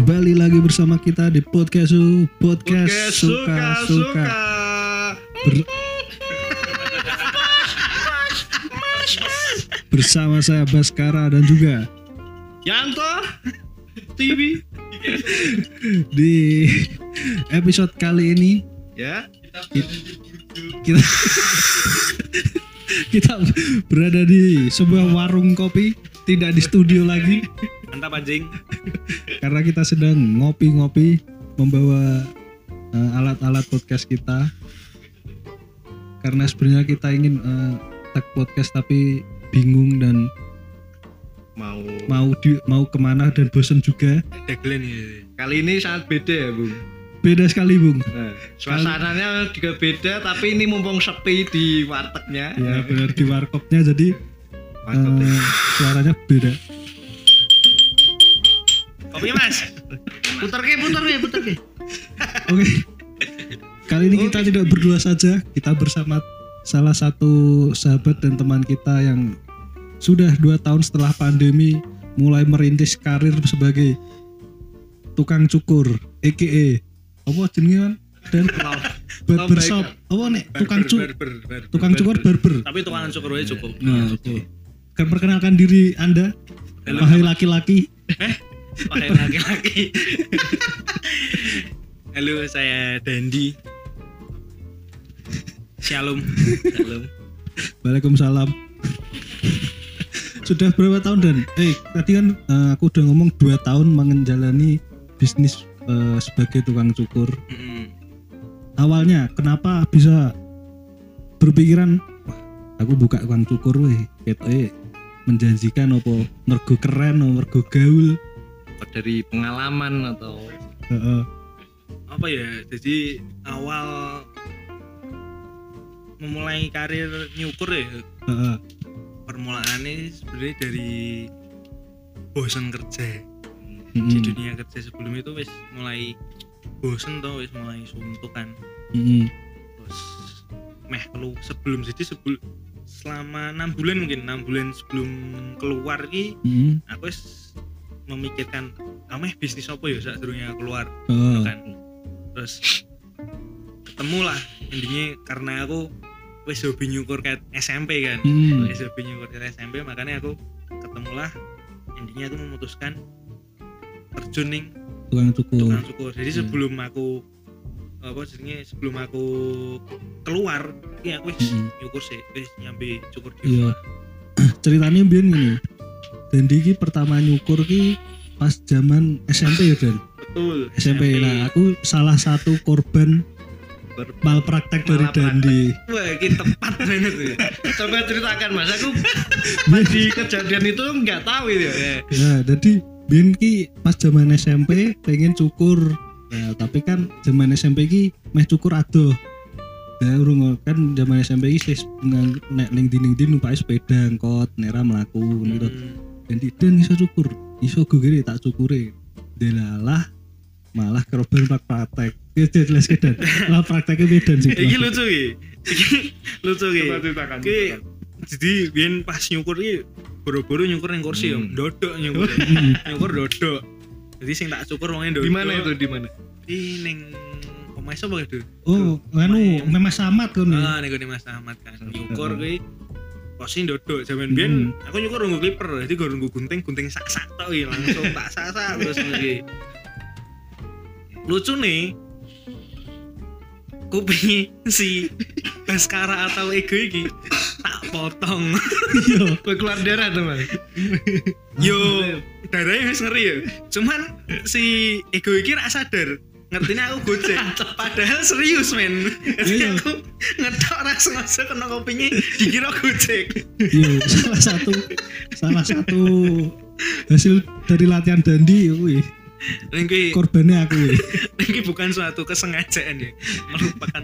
Kembali lagi bersama kita di podcast Su- podcast, Podcast suka suka. Ber- bersama saya Baskara dan juga Yanto TV di episode kali ini ya. Kita kita berada di sebuah warung kopi tidak di studio lagi. Mantap anjing. Karena kita sedang ngopi-ngopi membawa eh, alat-alat podcast kita. Karena sebenarnya kita ingin eh, tag podcast tapi bingung dan mau. mau di mau ke mana dan bosen juga. Deglen ini kali ini sangat beda ya bung beda sekali bung. Nah, suasananya juga beda tapi ini mumpung sepi di wartegnya. Ya benar di warkopnya. Jadi Warkop eh, suaranya beda. Kopi mas? Putar ke putar ke putar ke. Oke. Kali ini kita tidak berdua saja. Kita bersama salah satu sahabat dan teman kita yang sudah dua tahun setelah pandemi mulai merintis karir sebagai tukang cukur EKE apa jenenge Wan? dan barbershop. Apa nih tukang cukur tukang cukur barber. tapi tukang cukur aja cukup. Nah oke. Kan perkenalkan diri anda Halo. wahai laki-laki pakai laki-laki halo saya Dandi Shalom Shalom Waalaikumsalam. Sudah berapa tahun dan eh tadi kan eh, aku udah ngomong dua tahun menjalani bisnis eh, sebagai tukang cukur. Mm-mm. Awalnya kenapa bisa berpikiran wah aku buka tukang cukur weh ketoke menjanjikan apa mergo keren apa mergo gaul. Apa dari pengalaman atau Heeh. apa ya jadi awal memulai karir nyukur ya heeh. permulaannya sebenarnya dari bosan kerja di Mm-mm. dunia kerja sebelum itu wis mulai bosen tuh wis mulai suntuk kan Mm-mm. terus meh kelu sebelum jadi sebelum selama enam bulan mungkin enam bulan sebelum keluar ki Mm-mm. aku memikirkan kamu bisnis apa ya saat keluar Heeh. kan terus ketemu lah intinya karena aku wis hobi nyukur kayak SMP kan Mm. wis hobi nyukur kayak SMP makanya aku ketemulah intinya aku memutuskan terjun ning Tukang cukur. tukang cukur jadi Hmm. sebelum aku apa jenenge sebelum aku keluar ya aku wis nyukur sih wis nyampe cukur di Iya. rumah ceritanya biar gini dan ki pertama nyukur ki pas zaman SMP ya Dan betul SMP nah aku salah satu korban malpraktek dari. Dandi. Wah ini tepat banget ya coba ceritakan mas. Aku pas di kejadian itu nggak tahu itu ya. Ya jadi biar ki pas zaman SMP pengen cukur ya tapi kan zaman SMP ki meh cukur adoh. Ya urung kan zaman SMP ki sis nek ning dinding numpak sepeda angkot nera melaku gitu dan dan iso cukur iso gue gini tak cukure. Delalah malah keroban pak praktek. Ya jelas kedan lah prakteknya beda sih iki lucu ki iki lucu ki coba ceritakan Ki jadi biyen pas nyukur ki boro-boro nyukur ning kursi ya dodok nyukur. Nyukur dodok jadi sing tak cukur wonge dodok di mana itu? Di mana? Di ning omahe sapa itu oh anu memang samat kan ah ning gone Mas Ahmad kan. Nyukur kuwi. Posisi dodok Hmm. jaman biyen aku nyukur nggo clipper jadi gue nggo gunting gunting sak-sak tok iki langsung tak sak-sak terus iki. Lucu nih kuping si Baskara atau Ego tak potong. Iya. Keluar darah tuh mas. Yo darahnya wis ngeri ya. Cuman si Ego iki rak sadar. Ngertinya aku gojek. Padahal serius men. Iya. jadi aku ngetok rak sengaja kena kopinya dikira gojek. Iya salah satu salah satu hasil dari latihan Dandi wih ini korbannya aku wih. ini bukan suatu kesengajaan ya. Merupakan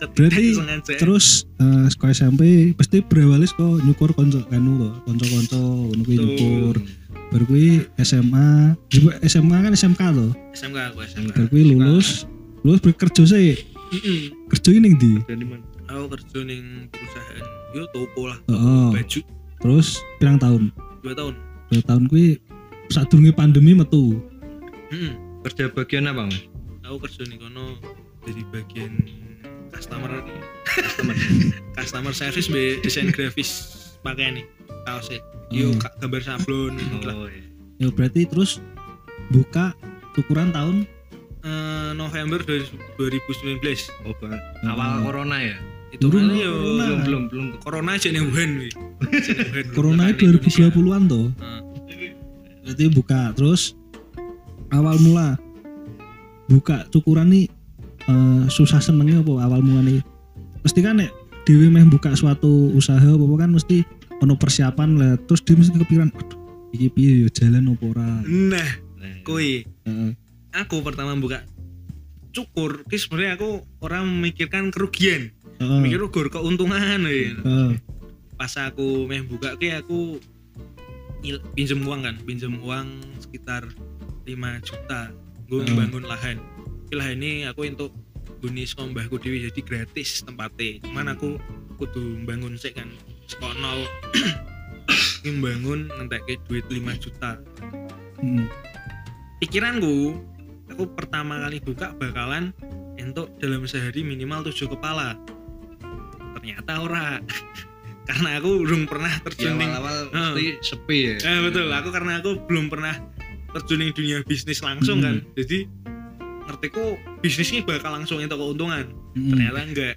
ketidaksengajaan terus eh sekolah SMP pasti berawalnya kok nyukur konco anu loh konco-konco ngono kuwi nyukur. Baru kuwi SMA juga SMA kan SMK loh SMK aku SMK baru kuwi lulus lulus bekerja sih Mm-mm. kerja ini di aku kerja ning perusahaan yo toko lah. Oh, baju. Terus pirang tahun? Dua tahun. Dua tahun kuwi saat pandemi metu Mm-mm. Kerja bagian apa, Mas? aku kerja nih kono jadi bagian customer customer customer service be desain grafis pakai nih kaosnya yo Hmm. ka- gambar sablon. Oh, iya. Ya berarti terus buka ukuran tahun Eh, November 2019 Oh, Bang. Hmm. Awal corona ya? itu Belum, kan yo. Belum, belum, belum. corona aja nih Wuhan corona itu Indonesia. 2020-an tuh. Berarti buka terus awal mula buka cukuran nih eh, susah senengnya apa awal mula nih. Mesti kan nek Dewi meh buka suatu usaha apa kan mesti ono persiapan lah terus dia mesti kepikiran aduh iki piye yo jalan apa ora. nah Nah, kui Heeh. aku pertama buka cukur ki sebenarnya aku orang memikirkan kerugian Heeh. mikir ukur keuntungan we. Heeh. pas aku meh buka ki aku pinjem uang kan pinjem uang sekitar 5 juta. Gue Hmm. bangun lahan. Ki lahan ini aku untuk guni mbahku dewi jadi gratis tempatnya. Cuman aku kudu bangun sih kan. Sekolah nol Ini bangun ngentek duit 5 juta. Mm. pikiranku aku pertama kali buka bakalan untuk dalam sehari minimal 7 kepala. Ternyata ora. Karena aku belum pernah terjun di awal-awal Heeh. mesti sepi ya? Eh, betul. Aku karena aku belum pernah terjun di dunia bisnis langsung Hmm. kan jadi ngertiku bisnisnya bakal langsung itu keuntungan Mm. ternyata enggak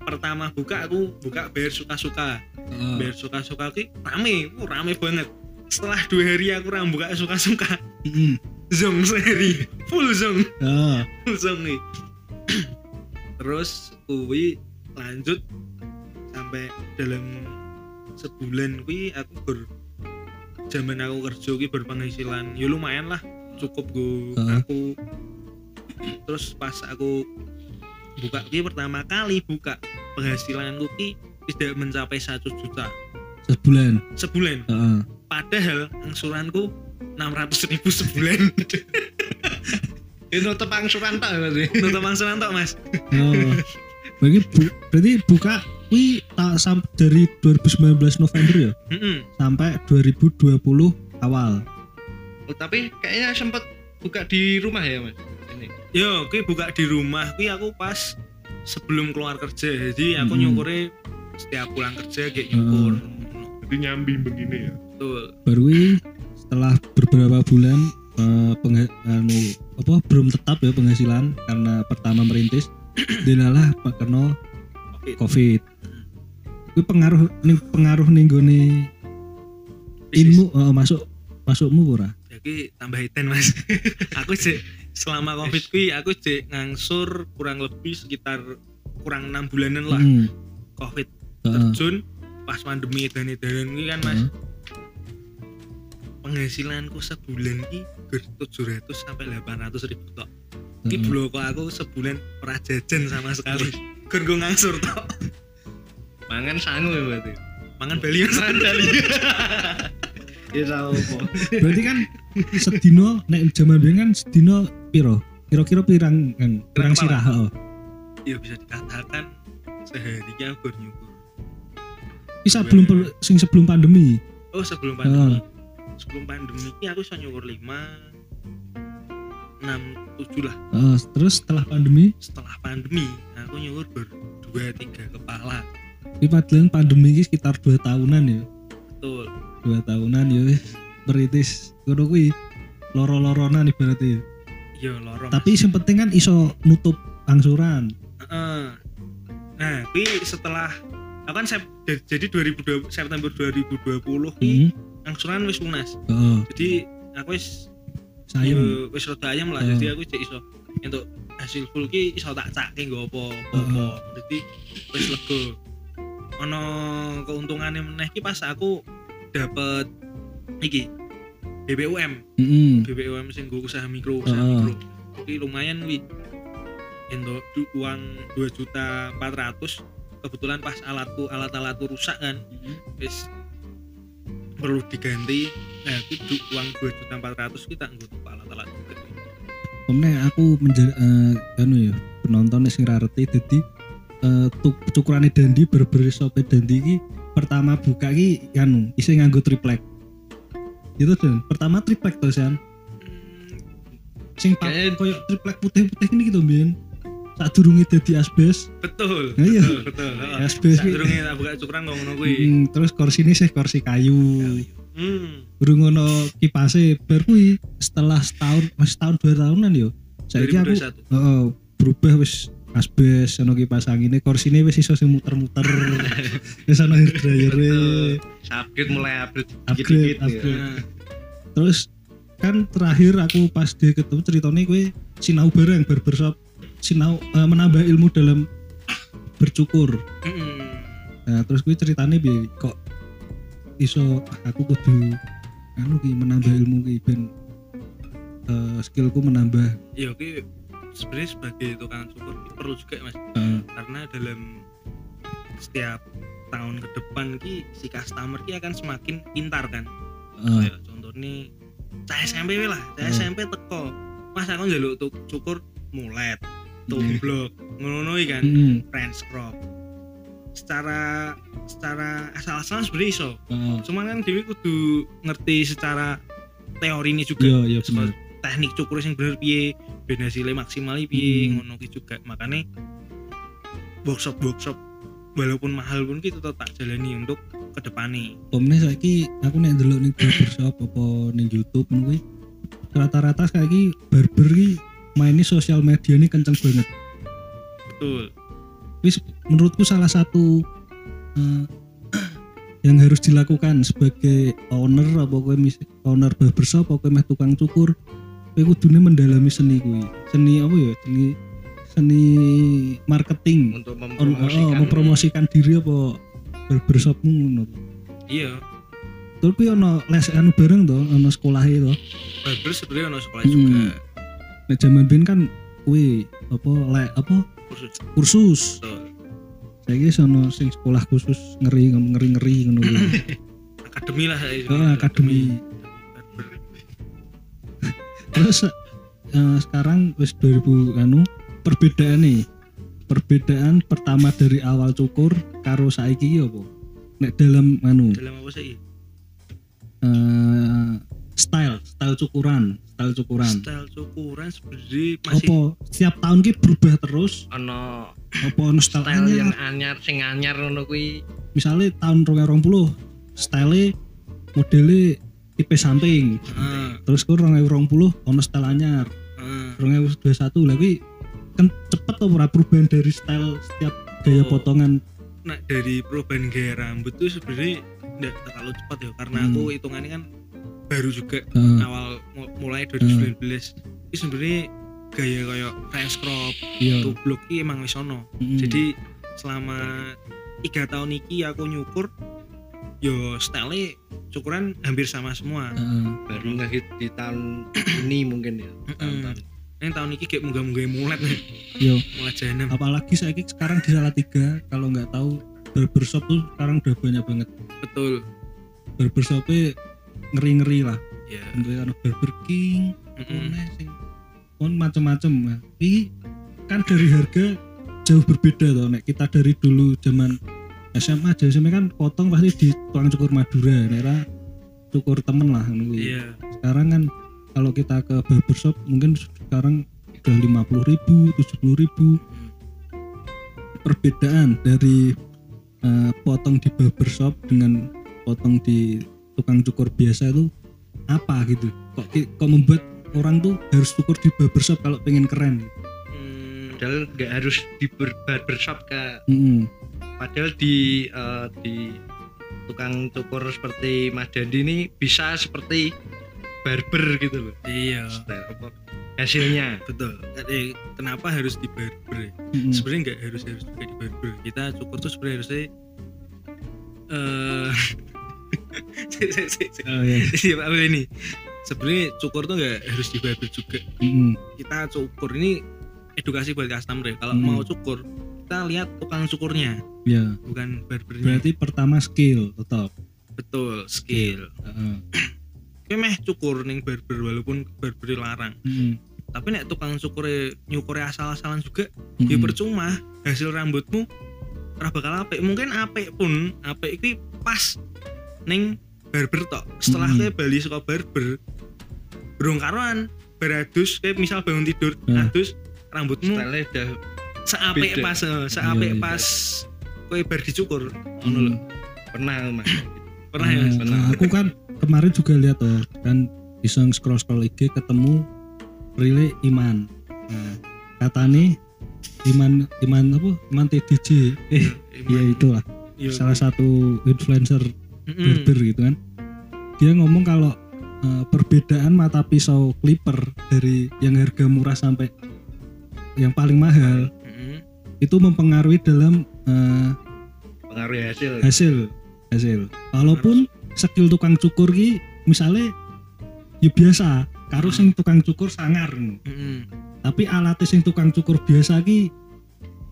pertama buka aku buka bayar suka-suka Heeh. bayar suka-suka ki rame uh, rame banget setelah dua hari aku ram buka suka-suka Mm. zong sehari full zong Heeh. full zong nih terus kui lanjut sampai dalam sebulan kui aku ber zaman aku kerja kui berpenghasilan ya lumayan lah cukup gue Heeh. aku terus pas aku buka kui pertama kali buka penghasilanku ki tidak mencapai satu juta Sebulan. sebulan Heeh. padahal angsuranku 600 ribu sebulan Itu tetep angsuran tak berarti? untuk angsuran tok mas Oh. Berarti, bu- berarti buka wi tak sam- dari 2019 November ya Mm-mm. sampai 2020 awal. Oh, tapi kayaknya sempet buka di rumah ya, Mas? Ini. Yo, kui buka di rumah, kui aku pas sebelum keluar kerja, jadi aku Hmm. nyukurnya setiap pulang kerja kayak nyukur. Jadi nyambi begini ya. Betul. Baru setelah beberapa bulan eh, pengha- anu, apa belum tetap ya penghasilan karena pertama merintis dilalah kena Oke. covid. Kuwi pengaruh nih pengaruh nih gone ilmu eh, masuk masukmu ora? Jadi tambah iten mas. aku cek selama covid kui aku cek ngangsur kurang lebih sekitar kurang enam bulanan lah Hmm. covid terjun pas pandemi dan dan ini kan mas Heeh. penghasilanku sebulan ki gur 700 sampai 800 ribu tok. Ki Heeh. bloko aku sebulan ora jajan sama sekali. Gur gue ngangsur tok. Mangan sangu ya berarti. Mangan Bali. Mangan Bali. Ya tahu. Berarti kan sedino nek zaman biyen kan sedino piro? Kira-kira pirang kan? Pirang sirah, heeh. ya bisa dikatakan seharinya gur nyukur. Iki sebelum sing sebelum pandemi. Oh sebelum pandemi. Sebelum pandemi ki aku bisa nyukur 5 6 7 lah. Heeh, terus setelah pandemi, Setelah pandemi aku nyukur ber 2 3 kepala. Iki padahal pandemi iki sekitar 2 tahunan ya. Betul. 2 tahunan ya meritis. Ngono kuwi loro-loronan ibaratnya. Iya lorong. Tapi yang penting kan iso nutup angsuran. Heeh. Nah, kui setelah aku kan sep- jadi 2020 September 2020 ki Hmm. angsuran wis lunas. Heeh, Jadi aku wis sayem. ya, wis rada ayam lah. Oh. Jadi aku cek iso untuk hasil full ki iso tak cake nggo apa apa. Jadi wis lega. Ono keuntungannya meneh ki pas aku dapet iki BBUM, Heeh. BBUM sing nggo usaha mikro, usaha Oh. mikro. Ki lumayan wi. Endo uang 2 juta 400 kebetulan pas alatku alat-alatku rusak kan wis perlu diganti nah itu uang 2 juta 400 kita nggo tuku alat-alat juga Kemudian aku menjadi anu ya penonton sing ra ngerti eh, tuk- cukurane Dandi berber sope Dandi iki pertama buka iki anu isi nganggo triplek. Itu dan pertama triplek to San. Hmm, sing pak Kayaknya- koyo triplek putih-putih ini gitu mbien. Saat durunge dadi asbes. Betul. Nah, iya. betul betul. Heeh. asbes Sak durunge tak buka cukuran ngono kuwi. Hmm, terus kursi ini sih kursi kayu. Hmm. Burung ngono kipase bar kuwi setelah setahun mas setahun dua tahunan yo. Saiki aku 2021 heeh berubah wis asbes ono kipas angine kursine wis iso sing muter-muter. Wis ono hair dryer upgrade mulai upgrade dikit-dikit ya. terus kan terakhir aku pas di ketemu ceritanya gue sinau bareng barbershop sinau eh, menambah ilmu dalam bercukur. Nah terus gue ceritanya bi kok iso aku kudu anu ki menambah ilmu ki ben eh, skillku menambah? Ya oke sebenarnya sebagai tukang cukur perlu juga mas. Eh, karena dalam setiap tahun ke depan ki si customer ki akan semakin pintar kan. Eh, Kayak contohnya cah SMP lah. Cah Hmm. SMP teko mas aku njaluk cukur mulet Hmm. tumblok ngono kan mm, French crop. Secara secara asal-asalan sebenarnya iso. Eh, cuman kan Dewi kudu ngerti secara teori ini juga. Iya iya Soal bener teknik cukur yang bener piye ben hasilnya maksimal piye Hmm. ngono ki juga. Makanya workshop workshop walaupun mahal pun kita tetap tak jalani untuk ke depannya pomne saiki aku nek ndelok ning barbershop apa ning YouTube kuwi rata-rata saiki barber ki mainnya sosial media ini kenceng banget. Betul. Wis menurutku salah satu eh, yang harus dilakukan sebagai owner apa kowe owner barbershop apa kowe tukang cukur kowe kudune mendalami seni kuwi. Seni apa ya? Seni seni marketing. Untuk mempromosikan. oh, mempromosikan diri apa barbershopmu ngono? Iya. Terus kuwi ono les anu bareng to ono sekolah to? Barber sebenarnya ono sekolah Hmm. juga nek zaman ben kan kuwi apa le apa? Khusus kursus. Betul. Saiki sono sing sekolah khusus ngeri ngeri ngeri ngono kuwi. Akademi lah saya Oh, akademi. barber Terus eh, sekarang wis 2000 anu perbedaan nih. Perbedaan pertama dari awal cukur karo saiki ki apa? Nek dalam anu dalam apa sih eh, style, style cukuran, style cukuran. style cukuran sebenarnya masih Apa setiap tahun ki berubah terus? ono Apa ono style, style yang anyar? anyar sing anyar ngono kuwi Misalnya tahun 2020 style modele tipe samping. Ah, Terus ku 2020 ono style anyar. ah. 2021 lagi kan cepet tuh ora perubahan dari style setiap gaya Oh. potongan nah dari perubahan gaya rambut tuh sebenarnya tidak terlalu cepat ya karena Hmm. aku hitungannya kan baru juga eh, awal mu- mulai 2019 ini sebenarnya gaya kayak French crop, iya tublok emang wis ono. Mm. Jadi selama tiga tahun iki aku nyukur yo style cukuran hampir sama semua. Heeh. baru ngehit di tahun ini mungkin ya tahun-tahun Yang tahun iki kayak munggah-munggah mulet nih, yo mulet jahanam. apalagi saya sekarang di Salatiga kalau nggak tahu barbershop tuh sekarang udah banyak banget Betul. barbershopnya ngeri-ngeri lah Ya. bentuknya ada barber king sing on macem-macem nah. Ini kan dari harga jauh berbeda tuh nek kita dari dulu zaman SMA aja SMA kan potong pasti di tukang cukur Madura nera cukur temen lah. Iya. sekarang kan kalau kita ke barbershop mungkin sekarang udah lima puluh ribu tujuh puluh ribu perbedaan dari eh, potong di barbershop dengan potong di tukang cukur biasa itu apa gitu kok kok membuat orang tuh harus cukur di barbershop kalau pengen keren Hmm, padahal nggak harus di ber- barbershop kak Mm-mm. Padahal di eh, di tukang cukur seperti Mas Dandi ini bisa seperti barber gitu loh iya. Hasilnya Betul. Eh, kenapa harus di barber? Mm-mm. sebenarnya nggak harus harus juga di barber kita cukur tuh sebenarnya harusnya eh si- Oh, iya. Wil ini sebenarnya cukur tuh nggak harus di barber juga Mm-mm. kita cukur ini edukasi buat customer ya kalau Hmm. mau cukur kita lihat tukang cukurnya ya bukan barbernya berarti pertama skill tetap betul skill Heeh. Oke meh cukur ning barber walaupun barber larang Mm-mm. tapi nek tukang cukur nyukur asal-asalan juga ya Mm-mm. percuma hasil rambutmu ora bakal apik mungkin apik pun apik iki pas ning barber tok setelah Mm. kowe bali saka barber burung karuan beradus kayak misal bangun tidur Hmm. adus rambutmu style udah seapik pas eh, seapik Iya, iya. pas kowe bar dicukur. Ngono lho. Pernah mas. Pernah ya Hmm, pernah. aku kan kemarin juga lihat tuh kan iseng scroll scroll IG ketemu Rile Iman. Nah, kata nih Iman Iman apa? Iman TDJ eh ya itulah. Iya. salah satu influencer barber gitu kan. Dia ngomong kalau eh, perbedaan mata pisau clipper dari yang harga murah sampai yang paling mahal. Itu mempengaruhi dalam eh, pengaruh hasil hasil hasil walaupun skill tukang cukur ki misalnya ya biasa karo sing tukang cukur sangar ngono. Mm-mm. tapi alatnya sing tukang cukur biasa ki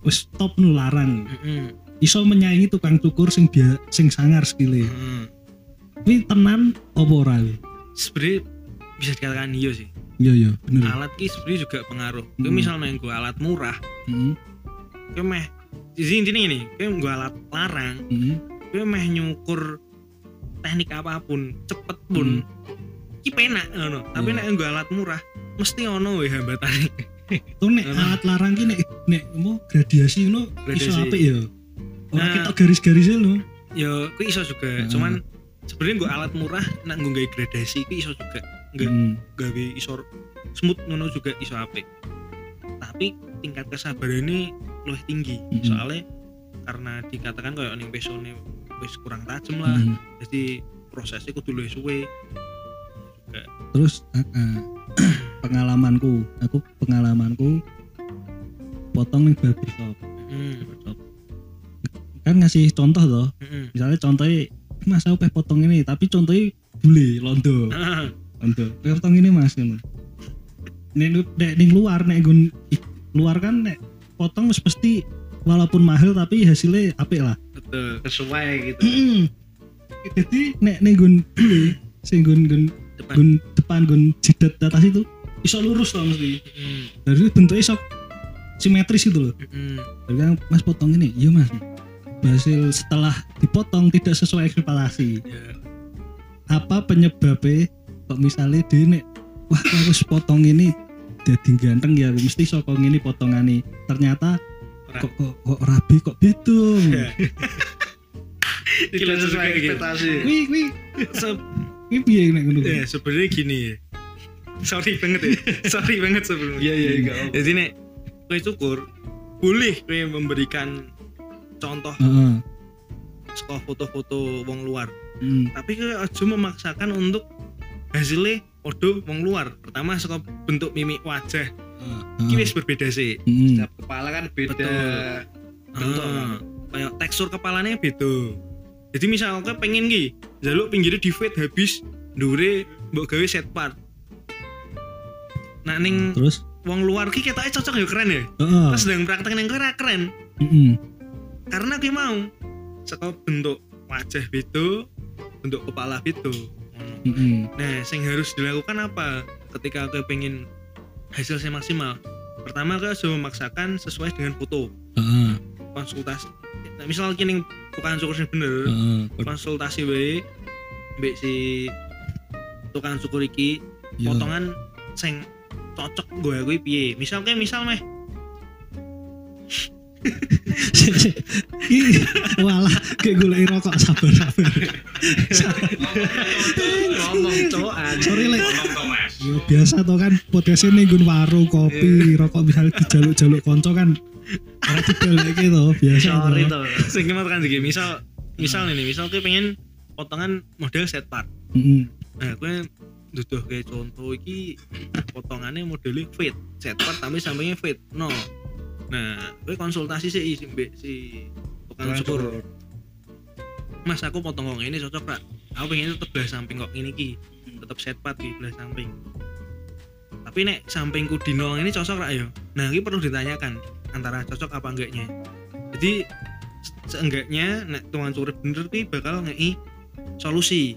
wis top nu larang Mm-mm. iso menyaingi tukang cukur sing bia, sing sangar skillnya Mm-mm. ini tenan apa ora sebenarnya bisa dikatakan iya sih iya iya bener alat ki sebenarnya juga pengaruh Mm. misal main gua alat murah Mm, kowe meh jadi intinya ini gua alat larang. Mm, kowe meh nyukur teknik apa pun cepet pun ki penak ngono. Tapi Iya. nek nggo alat murah mesti ono we hambatane tuh nek alat larang ki nek nek mau gradiasi no iso Gradasi. apik ya? Ora Nah. kita garis-garisnya lo ya kuwi iso juga. Heeh. cuman sebenarnya nggo alat murah nek nggo gawe gradasi kuwi iso juga. Nggak Mm, gawe iso smooth ngono juga iso apik. Tapi tingkat kesabaran ini lebih tinggi Mm-mm. soalnya karena dikatakan kayak ning pesone wis kurang tajam lah mm. jadi prosesnya kudu luwih suwe terus eh, eh, pengalamanku aku pengalamanku potong nih barbershop hmm. barbershop. kan ngasih contoh loh Mm-mm. misalnya contohnya mas aku pengen potong ini tapi contohnya bule londo Ah, londo potong ini mas ini nek ning luar nek gun luar kan nek potong wis pasti walaupun mahal tapi hasilnya apik lah. Betul sesuai gitu. Jadi nek ning gun sing gun gun depan. gun depan gun jidat atas itu iso lurus loh mesti. Mm, dari bentuknya iso simetris gitu loh. Mm, Jadi kan mas potong ini. Iya mas. Hasil setelah dipotong tidak sesuai ekspektasi. Ya. apa penyebabnya? Kok misalnya dia nek wah aku harus potong ini jadi ganteng ya mesti sokong ini potongan nih ternyata Ora. kok kok, kok rabi kok Ya. tidak sesuai ekspektasi wih wih piye nek ngono ya sebenarnya gini ya sorry banget ya sorry banget sebelumnya iya iya enggak apa jadi nek kue cukur boleh kue memberikan contoh Heeh. sekolah foto-foto wong luar Hmm. tapi kue aja memaksakan untuk hasilnya podo wong luar. Pertama sekolah bentuk mimik wajah. Heeh. ini wis berbeda sih. Hmm. setiap kepala kan beda. Betul. bentuk. Kayak tekstur kepalanya beda. Jadi misal kue pengen ki jaluk pinggirnya di fade habis dure mbok gawe set part. Nah ning terus? wong luar ki ketoknya cocok ya keren ya? Heeh. pas sedang praktek ning kowe ora keren. Heeh. karena gue mau saka bentuk wajah beda bentuk kepala beda Ngono. Heeh. nah yang harus dilakukan apa ketika gue pengen hasilnya maksimal pertama gue harus memaksakan sesuai dengan foto Heeh. konsultasi nah, misal kini tukang cukur sing bener Heeh. konsultasi wae mbek si tukang cukur iki Iya. potongan sing cocok gue gue piye misal kayak misal meh walah kayak golek rokok sabar sabar. Ngomong coan sorry lek. Ya biasa tuh kan podcastnya nih gun warung kopi rokok misalnya dijaluk-jaluk konco kan. Ora dibalik gitu biasa sorry toh. tuh sing kemat kan misal misal ini misal gue pengen potongan model set part. Mm-mm. nah gue duduh kayak contoh iki potongannya modelnya fit. Set part tapi sampingnya fit. No nah gue konsultasi sih si mbak si tukang cukur. Mas aku potong kok ini cocok pak. Aku pengen tetep belah samping kok ini ki tetep set part di belah samping. Tapi nek sampingku di nol ini cocok rak ya. Nah ini perlu ditanyakan antara cocok apa enggaknya. Jadi se- seenggaknya nek tukang cukur bener ki bakal ngei solusi.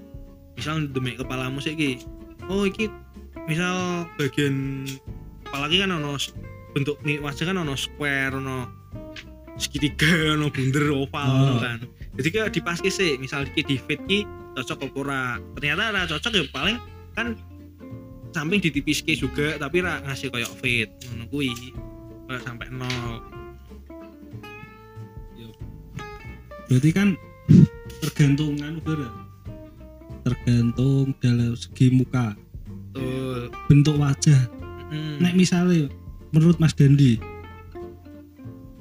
Misal demi kepalamu sih ki oh iki misal bagian kepala ki kan ono bentuk wajah kan ono square ono segitiga ono bunder oval Oh. kan. Jadi kayak dipaski sih misal ki di fit ki cocok apa ora. Ternyata ora cocok ya paling kan samping ditipiske juga tapi ra ngasih kayak fit ngono kuwi. Sampai nol. Berarti kan tergantungan udara tergantung dalam segi muka. Betul. Bentuk wajah. Mm. nek misalnya menurut Mas Dandi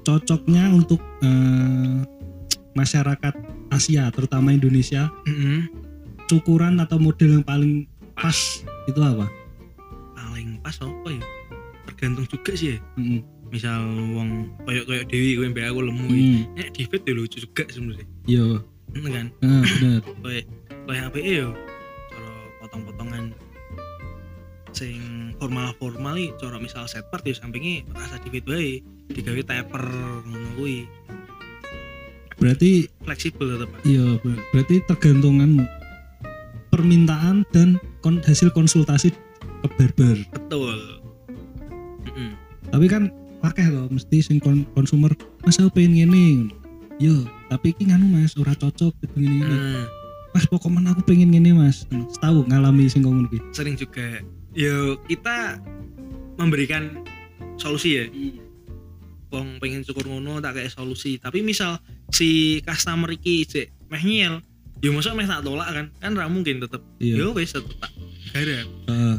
cocoknya untuk eh, masyarakat Asia terutama Indonesia Mm-mm. cukuran atau model yang paling pas itu apa? paling pas apa ya tergantung juga sih ya Mm, misal wong kayak kayak Dewi gue mbak aku lemu mm. nek fit ya lucu juga sebenarnya Iya, kan ah, bener. kayak kayak apa yo cara potong-potongan sing formal-formal iki cara misal set part ya sampingnya rasa di fit wae digawe taper ngono kuwi Berarti fleksibel tetep Pak. iya ber- berarti tergantungan permintaan dan kon- hasil konsultasi ke barber. betul Mm-mm. Tapi kan pakai loh mesti sing kon- konsumer mas aku pengen ngene. Yo, tapi iki nganu mas ora cocok gitu gini gini. Mas pokoknya aku pengen ngene mas. Tahu ngalami sing ngono kuwi. sering juga yo kita memberikan solusi ya. Wong pengen cukur ngono tak kayak solusi. Tapi misal si customer iki cek meh nyel. Yo masa meh tak tolak kan? Kan ra mungkin tetep. Iya. yo wis tetep tak garap. Heeh.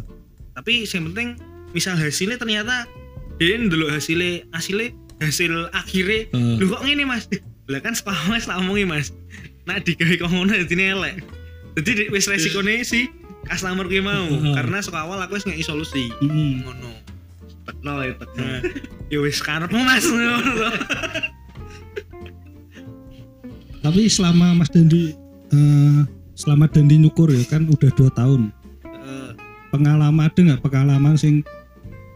tapi yang penting misal hasilnya ternyata dia dulu hasilnya hasilnya hasil akhirnya. Heeh. lu kok ngene mas? Lah kan sekolah mas tak omongi mas. Nah digawe kok ngono jadi elek. Jadi di- wis resikonya sih customer gue mau. Heeh. karena saka awal aku wis solusi. Mm-mm. ngono. Tekno ya tekno nah, ya wis karepmu mas. Tapi selama Mas Dandi eh, selama Dandi nyukur ya kan udah dua tahun. Eh, Pengalaman ada nggak pengalaman sing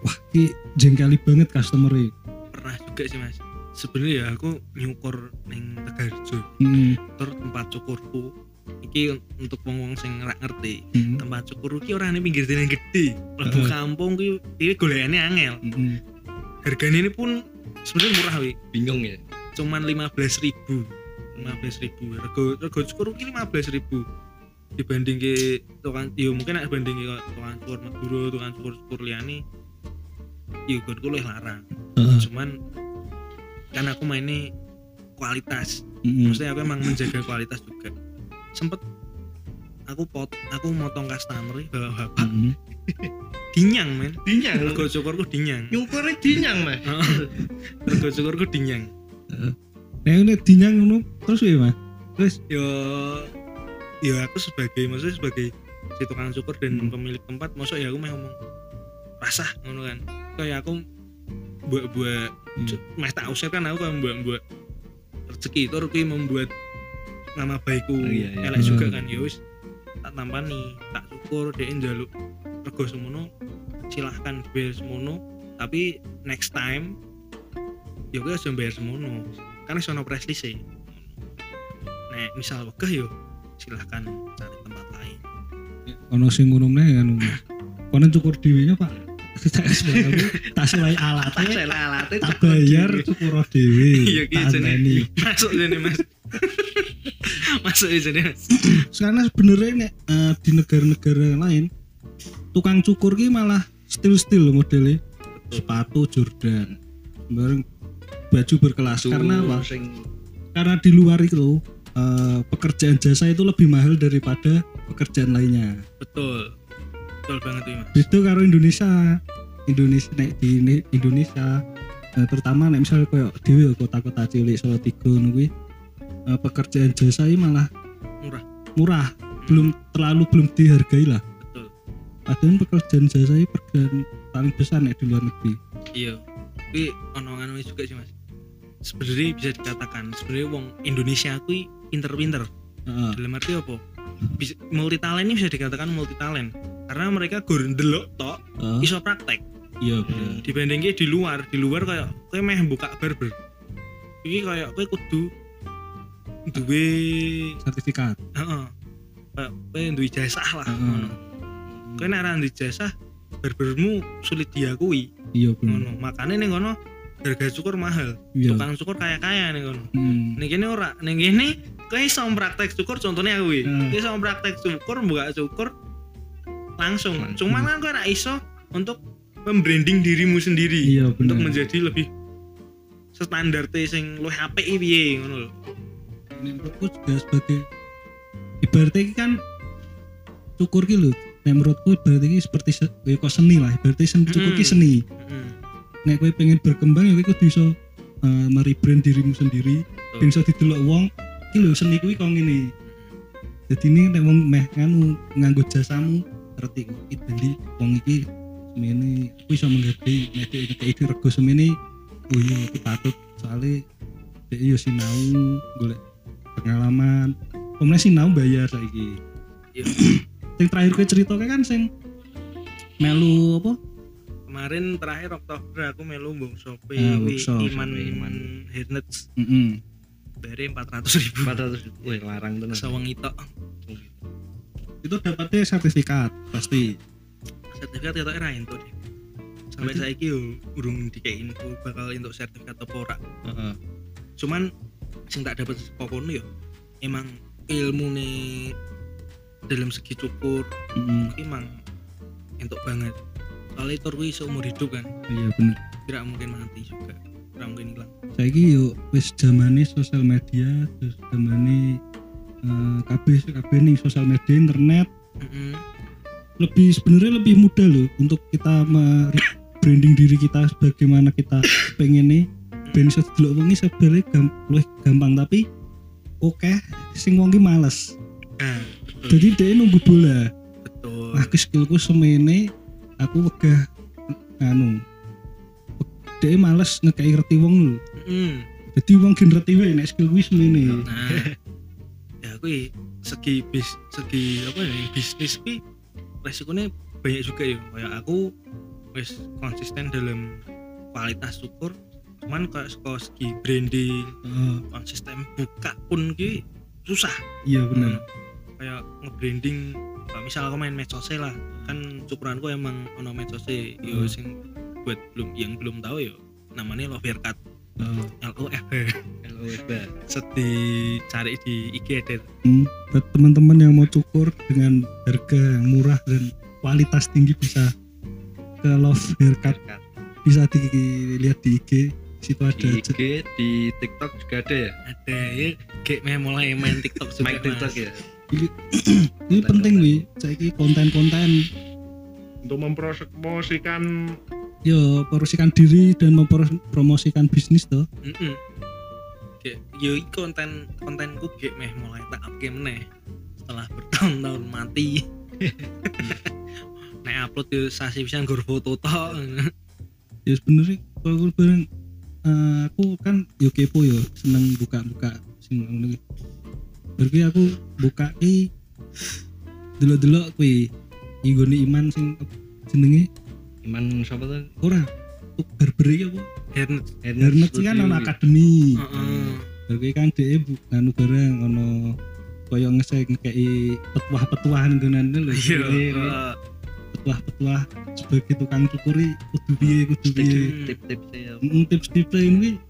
wah ki jengkeli banget customer e. pernah juga sih mas. Sebenarnya ya aku nyukur neng Tegarjo. Hmm, terus tempat cukurku iki untuk wong wong sing ora ngerti hmm, tempat cukur ki ora ning pinggir dalan gede. Mlebu Heeh. kampung ki iki golekane angel. Hmm. harganya ini pun sebenarnya murah wi. Bingung ya? Cuman 15.000 ribu. 15.000 ribu. Rego rego cukur ki 15.000 ribu. Dibanding ke tukang yo mungkin nek banding ke tukang cukur Madura tukang cukur cukur liyane yo gue luwih larang. Heeh. cuman kan aku mainnya kualitas. Hmm, maksudnya aku emang menjaga kualitas juga sempet aku pot aku motong customer bawa bapak hmm. dinyang men. Dinyang. Rego cukurku dinyang. Nyukurnya dinyang mas. Rego cukurku dinyang. Nah ini dinyang ngono terus ya mas. Terus yo yo aku sebagai maksudnya sebagai si tukang cukur dan Hmm. pemilik tempat maksud ya aku mah ngomong rasah ngono kan. Kayak aku buat buat Hmm. meh tak usir kan aku kan buat buat rezeki itu rezeki membuat nama baikku Oh, iya, iya. elek juga Hmm. kan ya wis tak tampani tak syukur dia njaluk rego semono silahkan bayar semono tapi next time ya gue harus bayar semono kan iso ono press list nek misal wegah yo silahkan cari tempat lain ono sing ngono meneh kan. Kono cukur dhewe Pak. Tak selai alat tak salah alatnya tak bayar cukur dhewe. iya jadi anteni. masuk jadi mas masuk jadi mas Karena sebenarnya nek eh, di negara-negara lain tukang cukur ki malah stil-stil modelnya sepatu Jordan bareng baju berkelas karena apa? sing Karena di luar itu eh, pekerjaan jasa itu lebih mahal daripada pekerjaan lainnya. betul betul banget tuh mas Beda karo Indonesia. Indonesia nek di Indonesia eh, terutama nek misalnya kayak dhewe kota-kota cilik Solo Tigo ngono eh, pekerjaan jasa ini malah murah murah, belum terlalu belum dihargai lah. betul Padahal pekerjaan jasa ini pekerjaan paling besar nek di luar negeri. iya tapi anu juga sih mas sebenarnya bisa dikatakan sebenarnya wong Indonesia aku pinter-pinter Heeh. dalam arti apa bisa, multi talent ini bisa dikatakan multi talent karena mereka gur ndelok tok Heeh. iso praktek Iya bener. dibandingnya di luar di luar kayak kowe meh buka barber iki kayak kowe kudu duwe Sertifikat. heeh kayak kowe duwe jasa lah Heeh. ngono kowe nek ora duwe jasa barbermu sulit diakui Iya bener. ngono makanya ning ngono harga cukur mahal Iya. tukang cukur kaya kaya ning ngono Hmm. ning kene ora ning kene kowe iso praktek cukur contohnya aku iki Hmm. iso praktek cukur buka cukur langsung Langsung. cuman kan kok ora iso untuk membranding dirimu sendiri Iya, untuk bener. menjadi lebih standar sing luwih apik piye ngono lho menurutku juga sebagai ibaratnya ini kan cukur ki lho nek menurutku ibaratnya ini seperti se, ya kok seni lah ibaratnya sen, cukur ki Hmm. seni Heeh. nek kowe pengen berkembang ya kowe kudu iso uh, merebrand dirimu sendiri ben iso didelok wong iki lho seni kuwi kok ngene jadi ini nek wong meh nganu nganggo jasamu ngerti kok iki dadi wong iki semene aku iso menghargai nek ngekei rego semene oh iya aku patut soalnya dia yo sinau golek pengalaman. Kemudian sinau bayar saiki. Iya. sing terakhir kowe cerita kan sing melu apa? Kemarin terakhir Oktober aku melu PW workshop, Iman Iman. Hernets Heeh. dari 400 ribu. 400 wih larang tenan. Sawang itu itu dapatnya sertifikat pasti. Sertifikat kita era itu deh. Sampai saya yo urung dikei info bakal untuk sertifikat apa ora. Heeh. cuman sing tak dapat saka kono yo emang ilmu nih dalam segi cukur Heeh. emang entuk banget. Soalnya itu kuwi seumur hidup kan. Iya bener. Tidak mungkin mati juga tidak mungkin hilang. Saiki yo wis zamane sosial media terus zamane eh, kabeh kabeh ning sosial media internet. Mm-mm. lebih sebenarnya lebih mudah loh untuk kita branding diri kita sebagaimana kita pengen nih ben iso didelok wong sebenarnya gam, luwih gampang tapi oke sing wong ki males. Nah jadi dia nunggu bola. Betul. Aku skillku semene aku wegah anu dia males ngekei ngerti wong lho. Mm-mm. jadi wong ki ngerti wae nek skill kuwi semene. Nah ya aku segi bis segi apa ya bisnis ki resikonya banyak juga ya. Kayak aku wis konsisten dalam kualitas syukur cuman kayak saka segi branding Heeh, konsisten buka pun ki susah. Iya bener. Kayak nge-branding misal aku main medsosnya lah. Kan cukuranku emang ono medsosnya yo Hmm. sing buat belum yang belum tahu yo namanya Love Haircut Heeh. L O F LOFB sedih cari di IG ada. Hmm, buat teman-teman yang mau cukur dengan harga yang murah dan kualitas tinggi bisa ke Love Haircut bisa dilihat di IG situ ada di IG di TikTok juga ada ya? Ada ya. Kayak mulai main TikTok juga main TikTok Mas. ya? Ini penting wi. saya konten-konten. Untuk mempromosikan yo promosikan diri dan mempromosikan bisnis tuh Mm-mm. Kayak, yo konten kontenku kayak meh mulai tak up game meneh. Setelah bertahun-tahun mati. Nek upload yo sasi bisa nggur foto tok. Ya sebenarnya kalau aku eh, aku kan yo kepo yo seneng buka-buka sing ngono berarti aku buka ki delok-delok kuwi. Igone iman sing jenenge? Iman siapa tuh ora tuh barber iki apa Hernet Hernet kan gitu. akademi. Heeh. berarti kan dhek nganu bareng ono kaya ngesek ngekei petuah-petuahan nggonane lho. Iya. Petuah-petuah sebagai tukang cukuri kudu piye kudu piye tip-tip saya Mm, tips-tips ini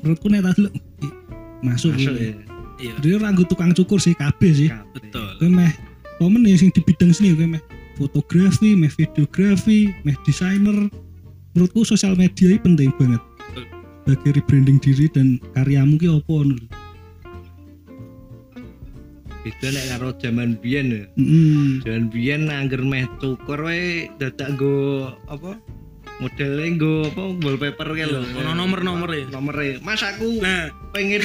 menurutku nek tak delok masuk, masuk ya iya Dia ranggo tukang cukur sih kabeh sih. betul Kowe meh momen ya sing di bidang seni kowe meh fotografi, meh videografi, meh desainer. Menurutku sosial media ini penting banget. Betul. Bagi rebranding diri dan karyamu ki opo ngono. Beda nek karo zaman biyen ya Mm. zaman biyen angger meh cukur wae dadak nggo apa modelnya nggo apa wallpaper kae lho. Iya, ono nomor-nomor ya. nomere mas aku nah. pengen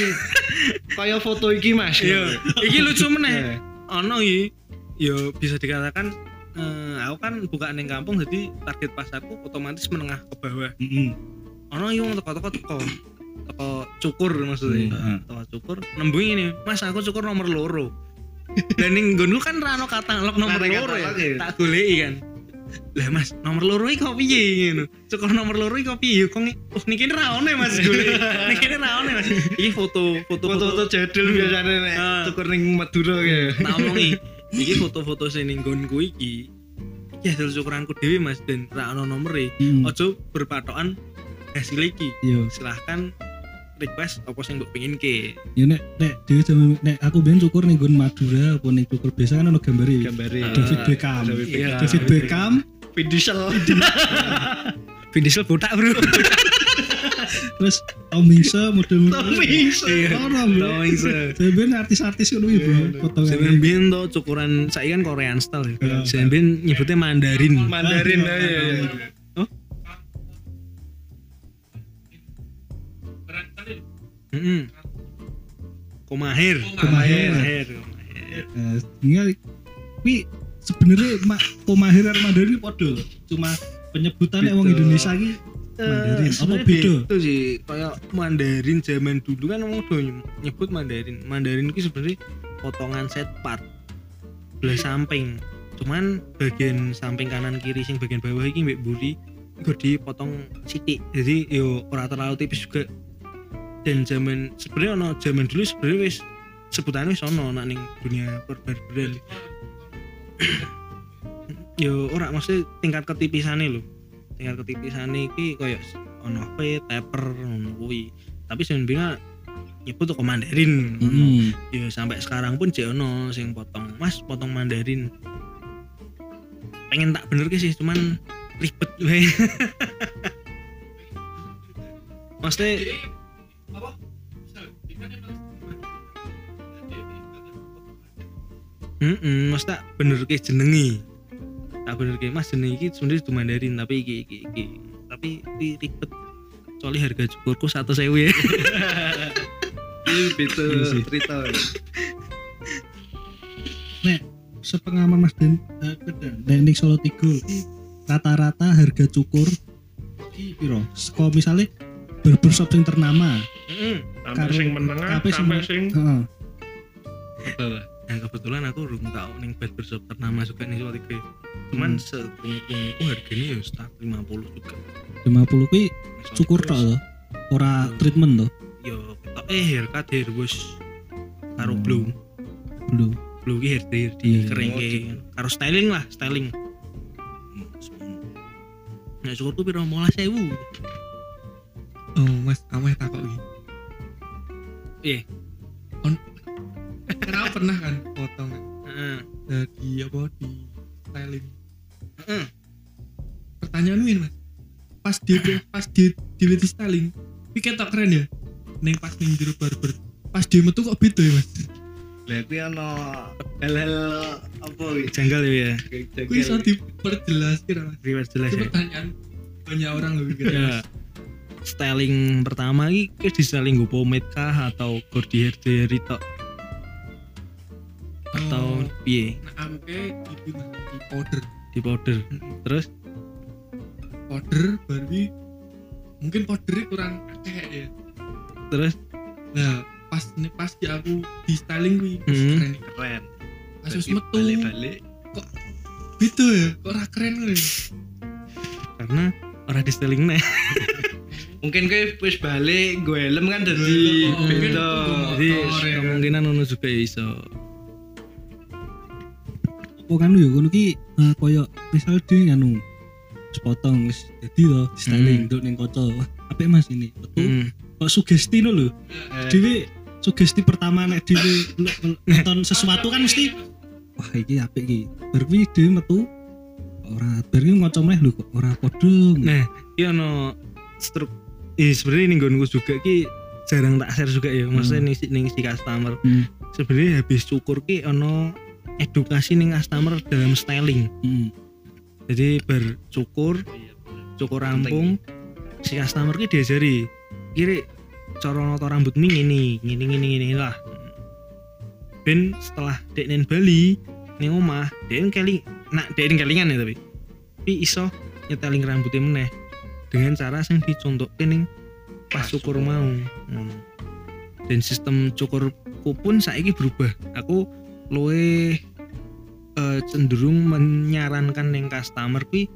kaya foto iki mas. Iya. Iki lucu meneh. Eh, ono iki yo bisa dikatakan eh, aku kan buka ning kampung jadi target pasarku otomatis menengah ke bawah. Mm-mm. ono yang teko-teko teko teko cukur maksudnya. Heeh. teko cukur nembung ini mas aku cukur nomor loro dan ning nggonku kan rano katalog nomor Ada loro ya. ya? tak goleki kan. Lah mas nomor loro iki kok piye ngono? Cukur nomor loro iki kok piye? Kok oh niki ra ono ya, mas goleki. Niki ra ono ya, mas. Iki foto foto foto-foto jadul biasanya nek Ah. cukur ning Madura ya tak omongi. Iki foto-foto sing ning nggonku iki. Iki hasil cukuranku dhewe mas dan ra ono nomere. Mm. ojo berpatokan hasil iki. Iya. silahkan request apa sing mbok pengen ke Ya nek nek dhewe jaman nek aku ben cukur ning nggon Madura apa ning cukur biasa kan ono gambare. gambari David Beckham. David Iya. Beckham David Beckham Vin Diesel Vin Diesel botak bro terus Tom Hanks model Tom Hanks. Iya. Ono bro. Tom Hanks. Saya ben artis-artis iki bro. Zaman Potongan. biyen to cukuran saya kan Korean style ya. Iya. Biyen nyebutnya Mandarin. Mandarin ya ya Heeh. Komahir. Komahir. Komahir. Nah, tinggal tapi sebenarnya mak komahir karo Mandarin ini podo. Cuma penyebutannya wong Indonesia iki Mandarin. Apa beda? Itu sih kayak Mandarin zaman dulu kan emang udah nyebut Mandarin. Mandarin itu sebenarnya potongan set part belah samping. Cuman bagian samping kanan kiri sing bagian bawah iki mbek buri iku dipotong sithik. Jadi yo ora terlalu tipis juga. Dan zaman sebenarnya ono zaman dulu sebenarnya wis sebutannya wis ono nak ning dunia perbarbaran. yo ora maksudnya tingkat ketipisane lho tingkat ketipisane iki koyo ono V, taper ngono kuwi. Tapi sebenarnya nyebut toko Mandarin. Hmm. Ya sampai sekarang pun jek ono sing potong. Mas potong Mandarin. Pengen tak bener sih cuman ribet wae. Maksudnya Heeh, mas tak bener ke jenengi. Tak bener ke Mas jeneng iki sebenarnya itu Mandarin tapi iki iki iki. Tapi iki ribet. Soalnya harga cukurku satu sewu ya. ini beda sih. cerita Nek sepengalaman Mas Den eh, nek ning Solo Tigo rata-rata harga cukur iki piro? Seko misalnya barbershop yang ternama, Heeh. sampai Karo- sing menengah sing sampai men- sing heeh. bawah Nah kebetulan aku belum tahu nih barbershop ternama juga nih soal tiga. Cuman Hmm. sekrungu-krungu harganya ya start 50 juga. 50 kuwi cukur tok to. Ora treatment to. Yo, ketok eh haircut hair wash karo Hmm. blow. Belum. Blow ki hair di Iya. di kering karo styling lah, styling. Hmm. Nah, cukur tuh piro mola sewu. Oh, Mas, ameh takok iki. Iya. On Kenapa pernah kan potong kan? Heeh. Dari apa di styling. Heeh. Pertanyaan ini Mas. Pas dia pas dia di di styling, pikir tak keren ya. Neng pas ning jero barber. Pas dia metu kok beda ya, Mas. lah kuwi ono hal-hal apa iki Janggal ya. Kuwi iso diperjelas kira Mas. Ya. pertanyaan banyak orang mikir. Ya. Styling pertama iki ki di styling gue pomade kah atau gordi hair dari tok atau Oh, piye nah, ampe iki Mas, di powder. di powder. Terus Powder Barbie mungkin powdernya kurang akeh ya. terus Nah, pas nih pas ya aku di styling kuwi Hmm. keren keren Pas wis Bagi metu balik-balik beda ya, kok ora keren ngono ya. karena orang di styling nih. mungkin kowe wis balik gue helm kan dadi oh, beda Jadi ya kan? kemungkinan ono juga ya iso. Apa kan yo ngono ki eh, koyo misal dia nganu sepotong wis jadi to styling Hmm. nduk ning kaca. Wah, apik Mas ini. Betul. Hmm. Kok sugesti no lho. Eh, sugesti pertama nek dhewe nonton sesuatu kan mesti wah iki apik iki. Bar kuwi dhewe metu ora bar ki ngaca meneh lho kok ora padha. Nah, iki ono struk eh sebenarnya ning nggonku juga ki jarang tak share juga ya. Maksudnya si, ning si customer. Hmm. Sebenarnya habis cukur ki ono edukasi ning customer dalam styling. Hmm. Jadi bercukur, cukur rampung, si customer ki diajari kiri cara noto rambut mi ngini, ngini ngini ngini lah. Ben setelah dek nen Bali ning omah, dek keling nak dek kelingan ya tapi. Tapi iso nyeteling rambutnya meneh dengan cara yang dicontohke ning pas cukur mau. Ngono. Dan sistem cukurku pun saiki berubah. Aku luwe eh, cenderung menyarankan yang customer kuwi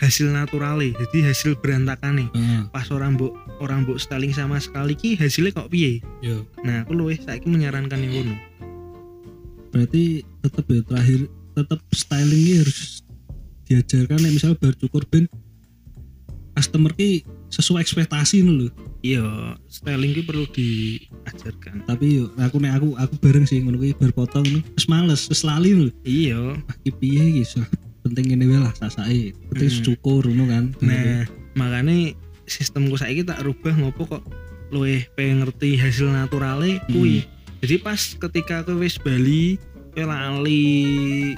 hasil naturale jadi hasil berantakan nih Ah, pas orang mbok orang mbok styling sama sekali ki hasilnya kok piye yo. nah aku luwih saiki menyarankan yang ngono Berarti tetep ya terakhir tetep styling ini harus diajarkan nek misal bar cukur ben customer ki sesuai ekspektasi nih lho. iya styling ki perlu diajarkan Tapi yo aku nek aku aku bareng sih ngono kuwi bar potong ngono. Wis males, wis lali lho. iya Ah ki piye iki so. Penting ngene wae lah sasake. Penting Hmm. cukur ngono kan. nah makanya sistemku saiki tak rubah ngopo kok luwih pengen ngerti hasil naturale kuwi jadi pas ketika kowe wis bali kowe lali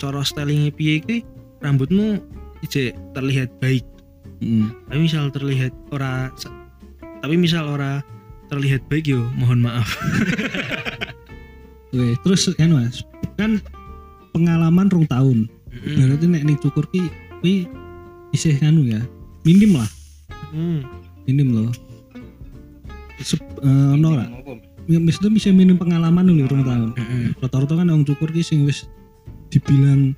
cara styling piye kuwi rambutmu ije terlihat baik Heeh. tapi misal terlihat ora tapi misal ora terlihat baik yo mohon maaf Oke, terus kan Mas, kan pengalaman rong tahun. Mm. Berarti nek ning cukur ki kuwi isih anu ya. Minim lah, Hmm. minim loh. Sep, eh, ono ora? Ya mesti bisa minim pengalaman dulu rong tahun. Mm-mm. Rata-rata kan orang cukur ki sing wis dibilang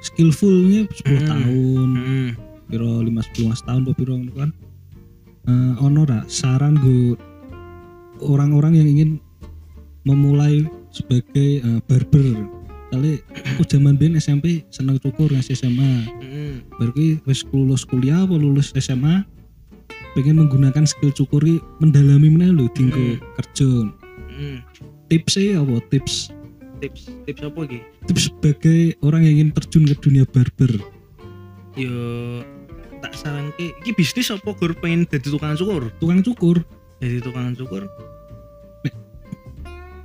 skillfulnya 10 Hmm. tahun, Mm-mm. Piro 5 10 tahun apa piro ngono kan. Eh ono ora saran go orang-orang yang ingin memulai sebagai eh, barber. Kali aku zaman biyen SMP seneng cukur ngasih SMA. Mm-mm. Baru ki wis lulus kuliah apa lulus SMA pengen menggunakan skill cukur ki mendalami meneh lho tinggo Hmm. kerja. Mm. Tipsnya apa? Tips tips tips apa iki tips sebagai orang yang ingin terjun ke dunia barber. yo saran ke iki bisnis apa gur pengen jadi tukang cukur Tukang cukur jadi tukang cukur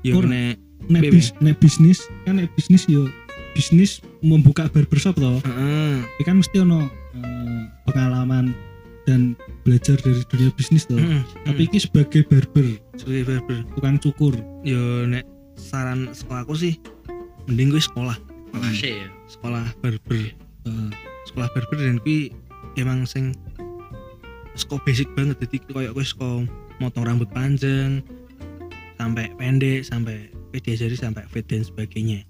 yo Ora. nek nek, bis, nek bisnis kan nek bisnis yo bisnis membuka barbershop toh. heeh Tapi kan mesti ono eh, pengalaman dan belajar dari dunia bisnis toh. heeh Tapi ini sebagai barber, sebagai barber tukang cukur. yo nek saran sekolahku sih mending gue sekolah Kelas ya. sekolah barber Eh, sekolah barber dan gue emang sing sekolah basic banget jadi kayak gue sekolah motong rambut panjang sampai pendek sampai gue diajari sampai fit dan sebagainya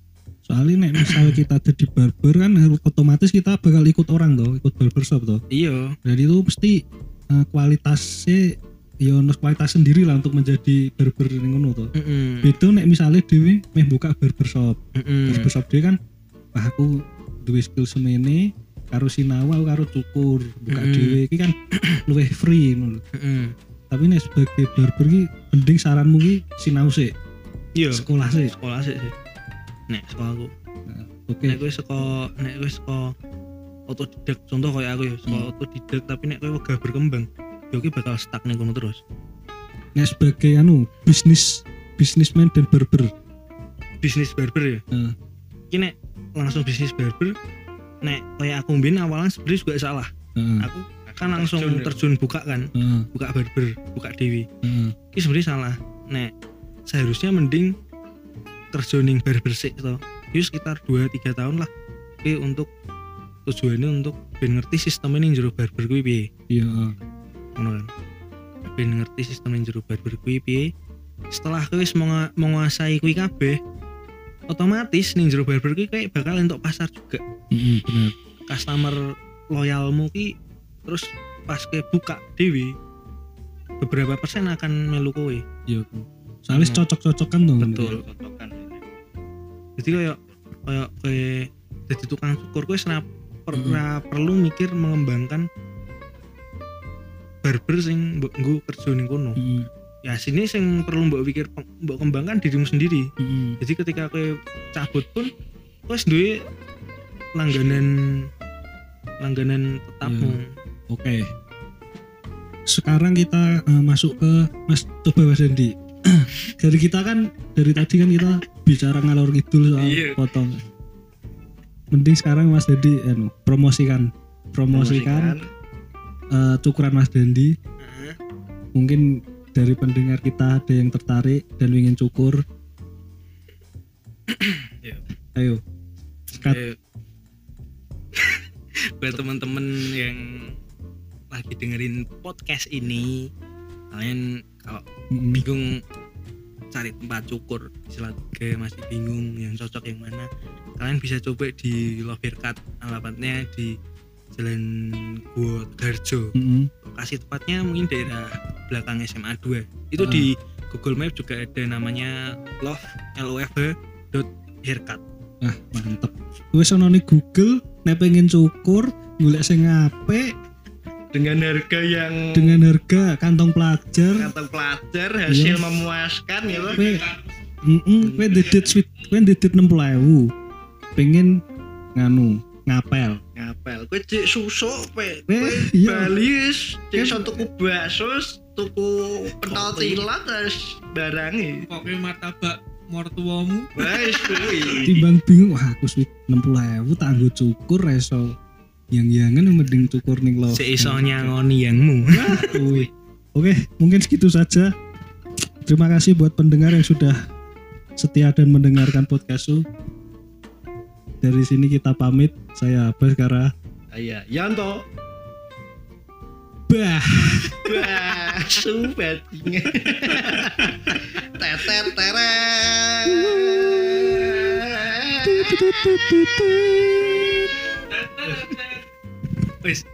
soalnya nek misalnya kita jadi barber kan harus otomatis kita bakal ikut orang toh, ikut barbershop toh. iya Dan itu mesti eh, kualitasnya ya kualitas sendiri lah untuk menjadi barber yang ngono toh. mm Beda nek misalnya dewe meh buka barbershop. Hmm. Barbershop dhewe kan wah aku duwe skill semene karo sinau aku karo cukur buka Mm-mm. dhewe iki kan luwih free ngono. Mm-mm. Tapi nek sebagai barber ki mending saranmu ki sinau sih, iya sekolah sih. sekolah sih sih nek sekolahku Oke. nek gue sekolah nek gue sekolah otodidak contoh kayak aku ya sekolah Hmm. otodidak tapi nek gue gak berkembang ya gue bakal stuck nih kono terus Nek sebagai anu bisnis bisnismen dan barber. bisnis barber ya Heeh. ini nek langsung bisnis barber nek kayak aku mbien awalnya sebenarnya juga salah Heeh. aku kan langsung Terjun ya. terjun buka kan Heeh. buka barber buka dewi Heeh. ini sebenarnya salah nek seharusnya mending terjuning barber sih toh itu sekitar 2-3 tahun lah oke untuk tujuannya untuk ben ngerti sistem ini jero barber gue piye Iya. ngono kan ben ngerti sistem yang jero barber kuwi piye setelah wis menga- menguasai kuwi kabeh otomatis ning jero barber kuwi kayak bakal untuk pasar juga bener. customer loyalmu ki terus pas ke buka dewi beberapa persen akan melu kowe Iya. Soalnya cocok-cocokan tuh. Betul. Cocokan. jadi kayak kayak kayak jadi tukang cukur kowe ora per- Mm-mm. ora perlu mikir mengembangkan barber sing mbok nggo kerja ning kono Heeh. Ya sini sing perlu mbok pikir mbok kembangkan dirimu sendiri Heeh. jadi ketika kowe cabut pun wes duwe langganan langganan tetapmu Oke. Sekarang kita eh, masuk ke Mas coba Mas Dendi. dari kita kan dari tadi kan kita bicara ngalor ngidul soal Iya. potong. Mending sekarang Mas Dendi anu, promosikan promosikan eh, cukuran Mas Dendi. Mungkin dari pendengar kita ada yang tertarik dan ingin cukur. Iya. Ayo. Eh, buat teman-teman yang lagi dengerin podcast ini kalian kalau bingung cari tempat cukur tiga masih bingung yang cocok yang mana kalian bisa coba di Haircut alamatnya di Jalan Gua Garjo Mm-mm. lokasi tepatnya mungkin daerah belakang SMA 2 itu Ah. di Google Map juga ada namanya love lofh dot haircut Ah, mantep. Wes ono ning Google nek pengen cukur, golek sing apik, dengan harga yang dengan harga kantong pelajar kantong pelajar hasil Iya. memuaskan ya kowe heeh kowe didit swit kowe didit 60.000 pengen nganu ngapel ngapel kowe cek susuk pe kowe iya. Bali cek tuku bakso wis, tuku pentol tilat terus barangi pokoknya martabak mortuamu wis kuwi timbang bingung wah aku swit 60.000 tanggo cukur reso yang yangan mending cukur ning lo Seiso nyangoni yangmu. Oke, mungkin segitu saja. Terima kasih buat pendengar yang sudah setia dan mendengarkan podcastku. Dari sini kita pamit. Saya Baskara. iya Yanto bah bah sumpah tetet teret